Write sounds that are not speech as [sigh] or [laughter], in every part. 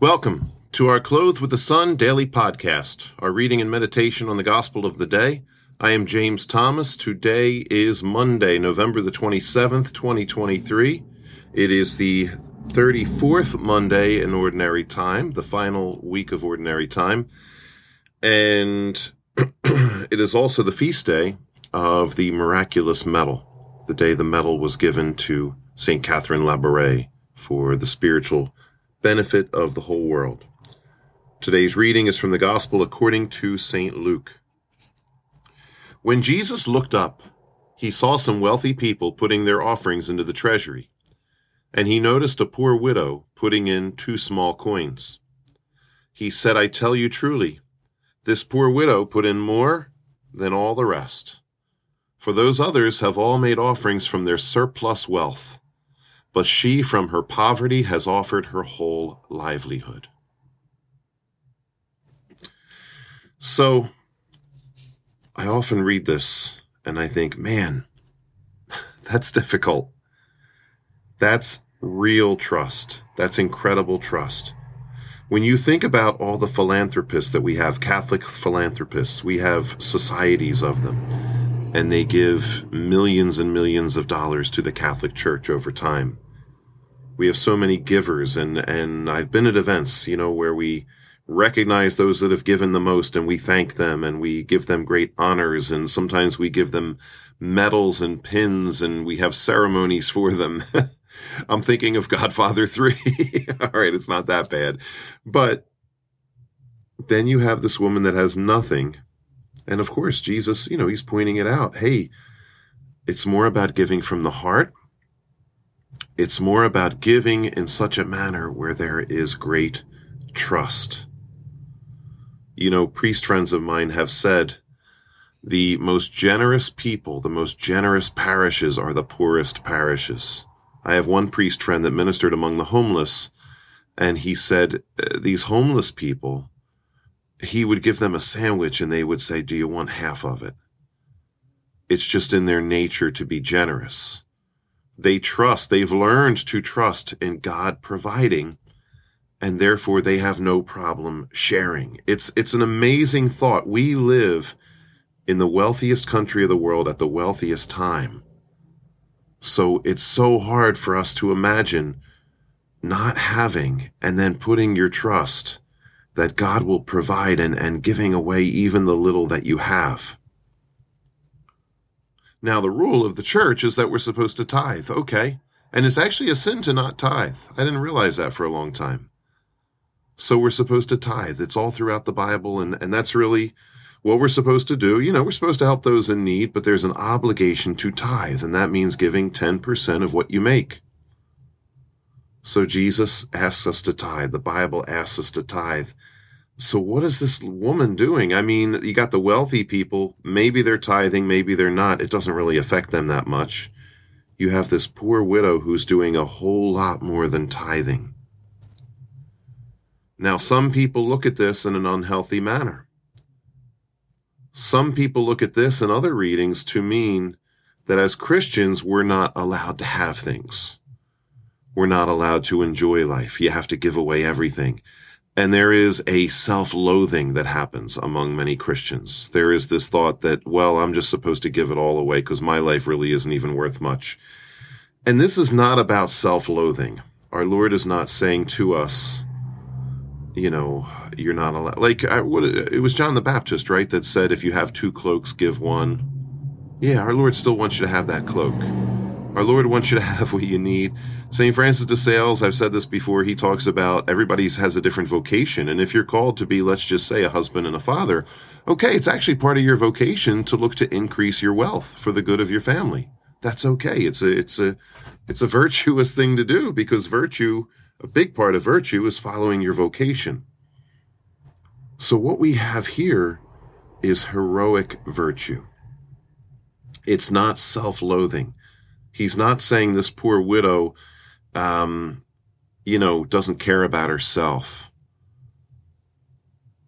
Welcome to our Clothed with the Sun daily podcast, our reading and meditation on the gospel of the day. I am James Thomas. Today is Monday, November the 27th, 2023. It is the 34th Monday in ordinary time, the final week of ordinary time. And [clears throat] it is also the feast day of the miraculous medal, the day the medal was given to St. Catherine Labouré for the spiritual benefit of the whole world. Today's reading is from the Gospel according to St. Luke. When Jesus looked up, he saw some wealthy people putting their offerings into the treasury, and he noticed a poor widow putting in two small coins. He said, I tell you truly, this poor widow put in more than all the rest. For those others have all made offerings from their surplus wealth, but she from her poverty has offered her whole livelihood. So I often read this and I think, man, [laughs] that's difficult. That's real trust. That's incredible trust. When you think about all the philanthropists that we have, Catholic philanthropists, we have societies of them, and they give millions and millions of dollars to the Catholic Church over time. We have so many givers, and, and I've been at events, you know, where we recognize those that have given the most and we thank them and we give them great honors and sometimes we give them medals and pins and we have ceremonies for them. [laughs] I'm thinking of Godfather 3. [laughs] All right, it's not that bad. But then you have this woman that has nothing. And of course, Jesus, you know, he's pointing it out. Hey, it's more about giving from the heart. It's more about giving in such a manner where there is great trust you know, priest friends of mine have said the most generous people, the most generous parishes are the poorest parishes. I have one priest friend that ministered among the homeless, and he said, These homeless people, he would give them a sandwich and they would say, Do you want half of it? It's just in their nature to be generous. They trust, they've learned to trust in God providing and therefore they have no problem sharing. It's it's an amazing thought. We live in the wealthiest country of the world at the wealthiest time. So it's so hard for us to imagine not having and then putting your trust that God will provide and, and giving away even the little that you have. Now, the rule of the church is that we're supposed to tithe. Okay. And it's actually a sin to not tithe. I didn't realize that for a long time. So we're supposed to tithe. It's all throughout the Bible, and, and that's really what we're supposed to do. You know, we're supposed to help those in need, but there's an obligation to tithe, and that means giving 10% of what you make. So Jesus asks us to tithe. The Bible asks us to tithe. So what is this woman doing? I mean, you got the wealthy people. Maybe they're tithing, maybe they're not. It doesn't really affect them that much. You have this poor widow who's doing a whole lot more than tithing. Now, some people look at this in an unhealthy manner. Some people look at this and other readings to mean that as Christians, we're not allowed to have things. We're not allowed to enjoy life. You have to give away everything. And there is a self loathing that happens among many Christians. There is this thought that, well, I'm just supposed to give it all away because my life really isn't even worth much. And this is not about self loathing. Our Lord is not saying to us, you know, you're not allowed. Like, I, what, it was John the Baptist, right, that said, if you have two cloaks, give one. Yeah, our Lord still wants you to have that cloak. Our Lord wants you to have what you need. St. Francis de Sales, I've said this before, he talks about everybody has a different vocation. And if you're called to be, let's just say, a husband and a father, okay, it's actually part of your vocation to look to increase your wealth for the good of your family. That's okay. It's a, it's a, it's a virtuous thing to do because virtue a big part of virtue is following your vocation. So, what we have here is heroic virtue. It's not self loathing. He's not saying this poor widow, um, you know, doesn't care about herself.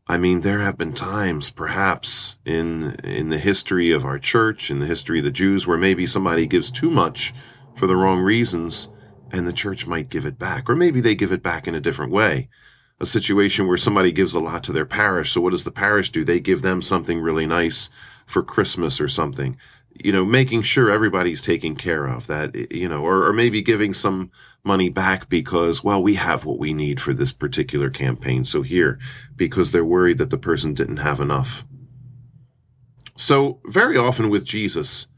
I mean, there have been times, perhaps in in the history of our church, in the history of the Jews, where maybe somebody gives too much for the wrong reasons, and the church might give it back, or maybe they give it back in a different way. a situation where somebody gives a lot to their parish. So what does the parish do? They give them something really nice for Christmas or something. You know, making sure everybody's taken care of that, you know, or, or maybe giving some money back because, well, we have what we need for this particular campaign. So here, because they're worried that the person didn't have enough. So very often with Jesus,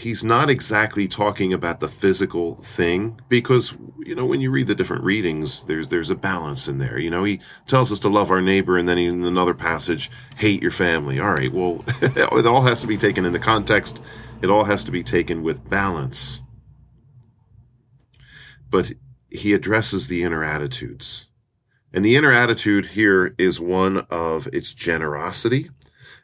he's not exactly talking about the physical thing because you know when you read the different readings there's there's a balance in there. You know he tells us to love our neighbor and then in another passage hate your family. All right well [laughs] it all has to be taken in the context. It all has to be taken with balance. But he addresses the inner attitudes. And the inner attitude here is one of its generosity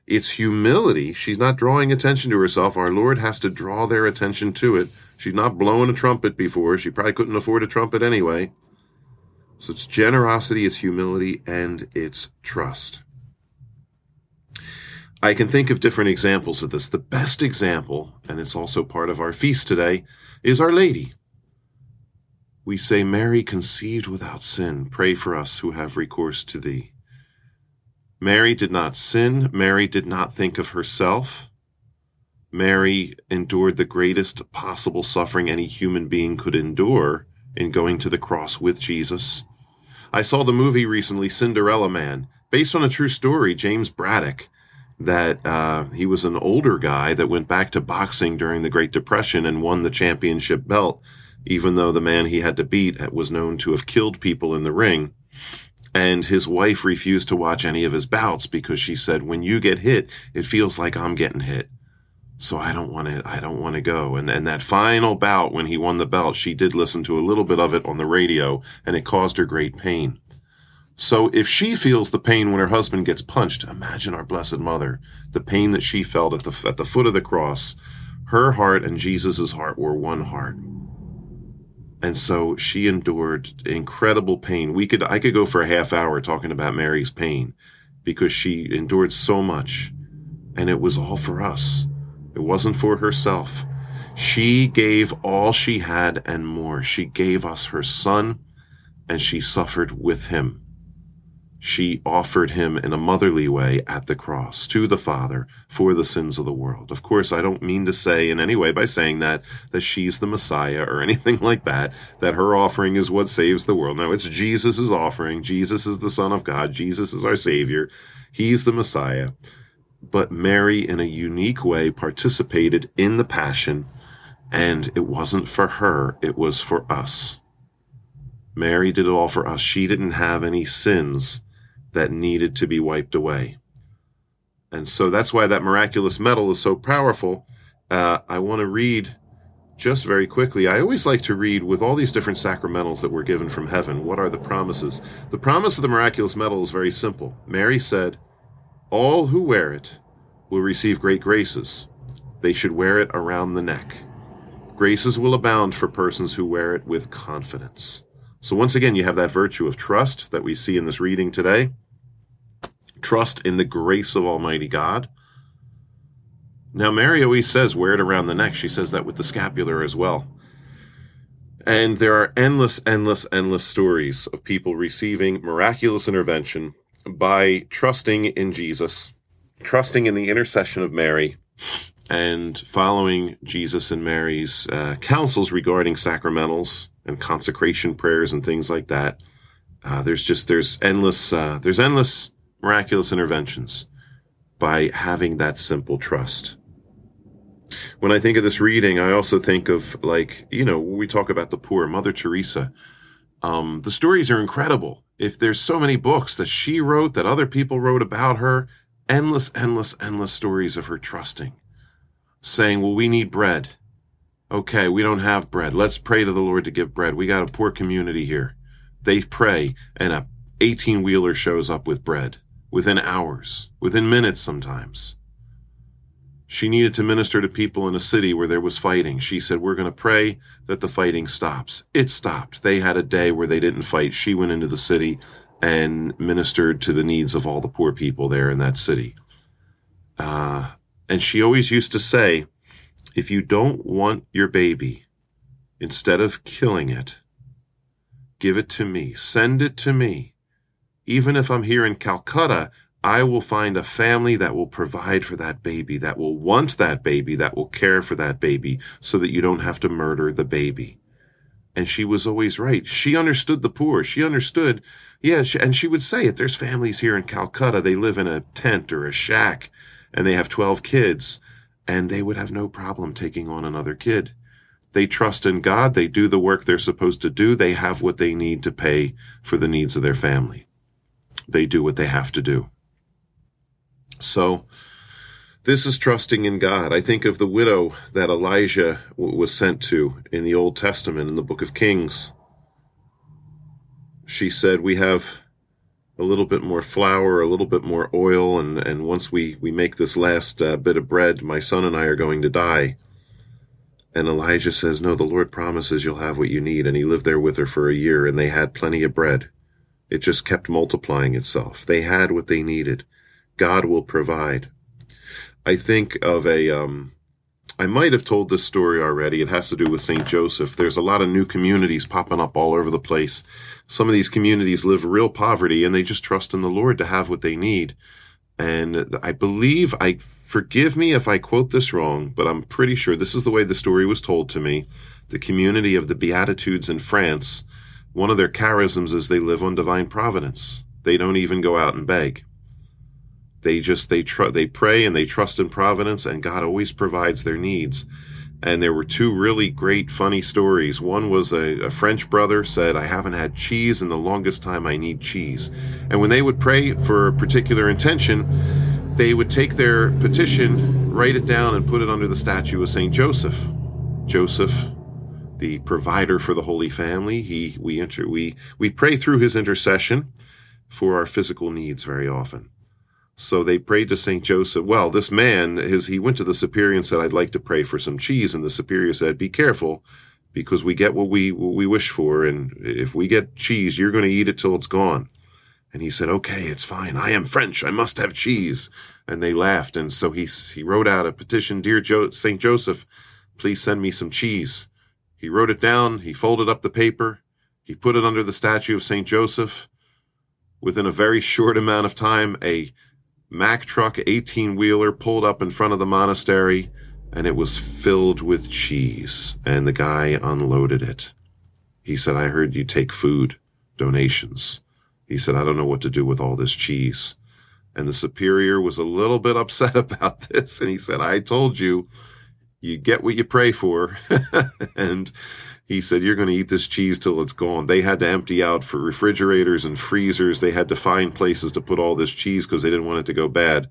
it's humility. She's not drawing attention to herself. Our Lord has to draw their attention to it. She's not blowing a trumpet before. She probably couldn't afford a trumpet anyway. So it's generosity, it's humility, and it's trust. I can think of different examples of this. The best example, and it's also part of our feast today, is Our Lady. We say, Mary conceived without sin, pray for us who have recourse to thee. Mary did not sin. Mary did not think of herself. Mary endured the greatest possible suffering any human being could endure in going to the cross with Jesus. I saw the movie recently, Cinderella Man, based on a true story, James Braddock, that uh, he was an older guy that went back to boxing during the Great Depression and won the championship belt, even though the man he had to beat was known to have killed people in the ring and his wife refused to watch any of his bouts because she said when you get hit it feels like i'm getting hit. So i don't want to i don't want to go. And and that final bout when he won the belt she did listen to a little bit of it on the radio and it caused her great pain. So if she feels the pain when her husband gets punched imagine our blessed mother the pain that she felt at the at the foot of the cross. Her heart and jesus's heart were one heart and so she endured incredible pain. We could I could go for a half hour talking about Mary's pain because she endured so much and it was all for us. It wasn't for herself. She gave all she had and more. She gave us her son and she suffered with him she offered him in a motherly way at the cross to the Father for the sins of the world. Of course, I don't mean to say in any way by saying that that she's the Messiah or [laughs] anything like that, that her offering is what saves the world. No, it's Jesus' offering. Jesus is the Son of God. Jesus is our Savior. He's the Messiah. But Mary, in a unique way, participated in the passion, and it wasn't for her, it was for us. Mary did it all for us. She didn't have any sins that needed to be wiped away. And so that's why that miraculous medal is so powerful. Uh, I want to read just very quickly. I always like to read with all these different sacramentals that were given from heaven. What are the promises? The promise of the miraculous medal is very simple. Mary said, All who wear it will receive great graces. They should wear it around the neck. Graces will abound for persons who wear it with confidence. So, once again, you have that virtue of trust that we see in this reading today trust in the grace of Almighty God. Now, Mary always says, wear it around the neck. She says that with the scapular as well. And there are endless, endless, endless stories of people receiving miraculous intervention by trusting in Jesus, trusting in the intercession of Mary, and following Jesus and Mary's uh, counsels regarding sacramentals and consecration prayers and things like that. Uh, there's just there's endless uh, there's endless miraculous interventions by having that simple trust. When I think of this reading, I also think of like, you know, we talk about the poor, Mother Teresa. Um, the stories are incredible. If there's so many books that she wrote, that other people wrote about her, endless, endless, endless stories of her trusting, saying, well, we need bread. Okay, we don't have bread. Let's pray to the Lord to give bread. We got a poor community here. They pray, and a 18 wheeler shows up with bread within hours, within minutes sometimes. She needed to minister to people in a city where there was fighting. She said, We're going to pray that the fighting stops. It stopped. They had a day where they didn't fight. She went into the city and ministered to the needs of all the poor people there in that city. Uh, and she always used to say, If you don't want your baby, instead of killing it, give it to me, send it to me Even if I'm here in Calcutta, I will find a family that will provide for that baby, that will want that baby, that will care for that baby, so that you don't have to murder the baby. And she was always right. She understood the poor. She understood, yeah, and she would say it. There's families here in Calcutta. They live in a tent or a shack and they have 12 kids and they would have no problem taking on another kid. They trust in God. They do the work they're supposed to do. They have what they need to pay for the needs of their family. They do what they have to do. So, this is trusting in God. I think of the widow that Elijah w- was sent to in the Old Testament in the book of Kings. She said, We have a little bit more flour, a little bit more oil, and, and once we, we make this last uh, bit of bread, my son and I are going to die. And Elijah says, No, the Lord promises you'll have what you need. And he lived there with her for a year, and they had plenty of bread. It just kept multiplying itself. They had what they needed. God will provide. I think of a, um, I might have told this story already. It has to do with St. Joseph. There's a lot of new communities popping up all over the place. Some of these communities live real poverty and they just trust in the Lord to have what they need. And I believe, I forgive me if I quote this wrong, but I'm pretty sure this is the way the story was told to me. The community of the Beatitudes in France, one of their charisms is they live on divine providence. They don't even go out and beg. They just they tr- they pray and they trust in providence, and God always provides their needs. And there were two really great, funny stories. One was a, a French brother said, "I haven't had cheese in the longest time. I need cheese." And when they would pray for a particular intention, they would take their petition, write it down, and put it under the statue of Saint Joseph. Joseph, the provider for the Holy Family. He we enter we we pray through his intercession for our physical needs very often. So they prayed to St. Joseph. Well, this man, his, he went to the superior and said, I'd like to pray for some cheese. And the superior said, be careful because we get what we, what we wish for. And if we get cheese, you're going to eat it till it's gone. And he said, okay, it's fine. I am French. I must have cheese. And they laughed. And so he, he wrote out a petition, Dear jo- St. Joseph, please send me some cheese. He wrote it down. He folded up the paper. He put it under the statue of St. Joseph. Within a very short amount of time, a Mack truck 18 wheeler pulled up in front of the monastery and it was filled with cheese and the guy unloaded it. He said, I heard you take food donations. He said, I don't know what to do with all this cheese. And the superior was a little bit upset [laughs] about this. And he said, I told you, you get what you pray for. [laughs] and he said, You're going to eat this cheese till it's gone. They had to empty out for refrigerators and freezers. They had to find places to put all this cheese because they didn't want it to go bad.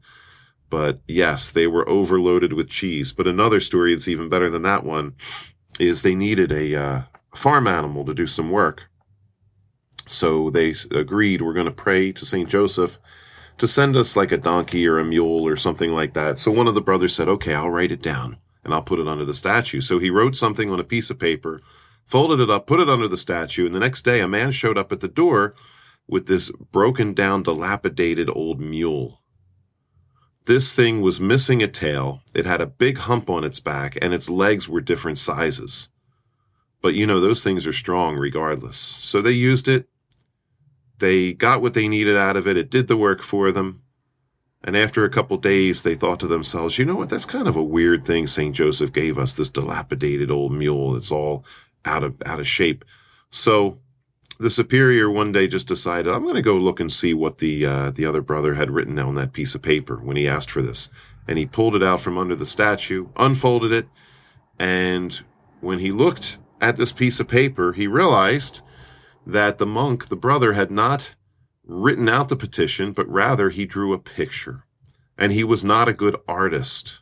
But yes, they were overloaded with cheese. But another story that's even better than that one is they needed a uh, farm animal to do some work. So they agreed, we're going to pray to St. Joseph to send us like a donkey or a mule or something like that. So one of the brothers said, okay, I'll write it down and I'll put it under the statue. So he wrote something on a piece of paper folded it up, put it under the statue, and the next day a man showed up at the door with this broken down, dilapidated old mule. This thing was missing a tail, it had a big hump on its back, and its legs were different sizes. But you know, those things are strong regardless. So they used it. They got what they needed out of it. It did the work for them. And after a couple days, they thought to themselves, you know what? That's kind of a weird thing St. Joseph gave us, this dilapidated old mule. It's all out of out of shape. So the superior one day just decided, I'm going to go look and see what the uh, the other brother had written on that piece of paper when he asked for this. And he pulled it out from under the statue, unfolded it, and when he looked at this piece of paper, he realized that the monk, the brother, had not written out the petition, but rather he drew a picture. And he was not a good artist.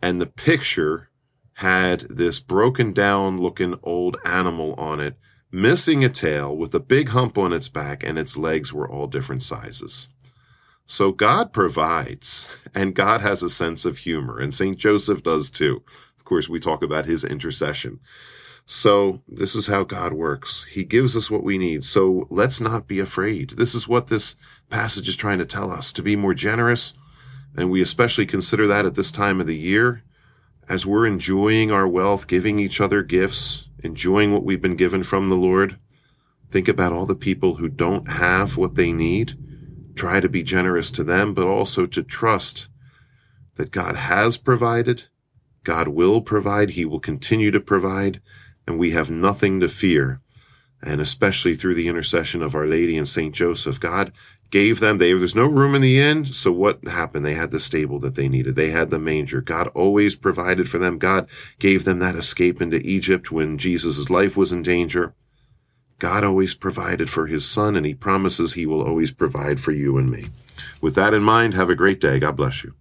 And the picture had this broken down looking old animal on it, missing a tail with a big hump on its back, and its legs were all different sizes. So God provides, and God has a sense of humor, and St. Joseph does too. Of course, we talk about his intercession. So this is how God works. He gives us what we need. So let's not be afraid. This is what this passage is trying to tell us to be more generous. And we especially consider that at this time of the year as we're enjoying our wealth, giving each other gifts, enjoying what we've been given from the Lord, Think about all the people who don't have what they need. Try to be generous to them, but also to trust that God has provided, God will provide, He will continue to provide, and we have nothing to fear. And especially through the intercession of Our Lady and Saint Joseph, God gave them they there's no room in the inn so what happened? They had the stable that they needed. They had the manger. God always provided for them. God gave them that escape into egypt when jesus' life was in danger. God always provided for his son and he promises he will always provide for you and me. With that in mind have a great day. God bless you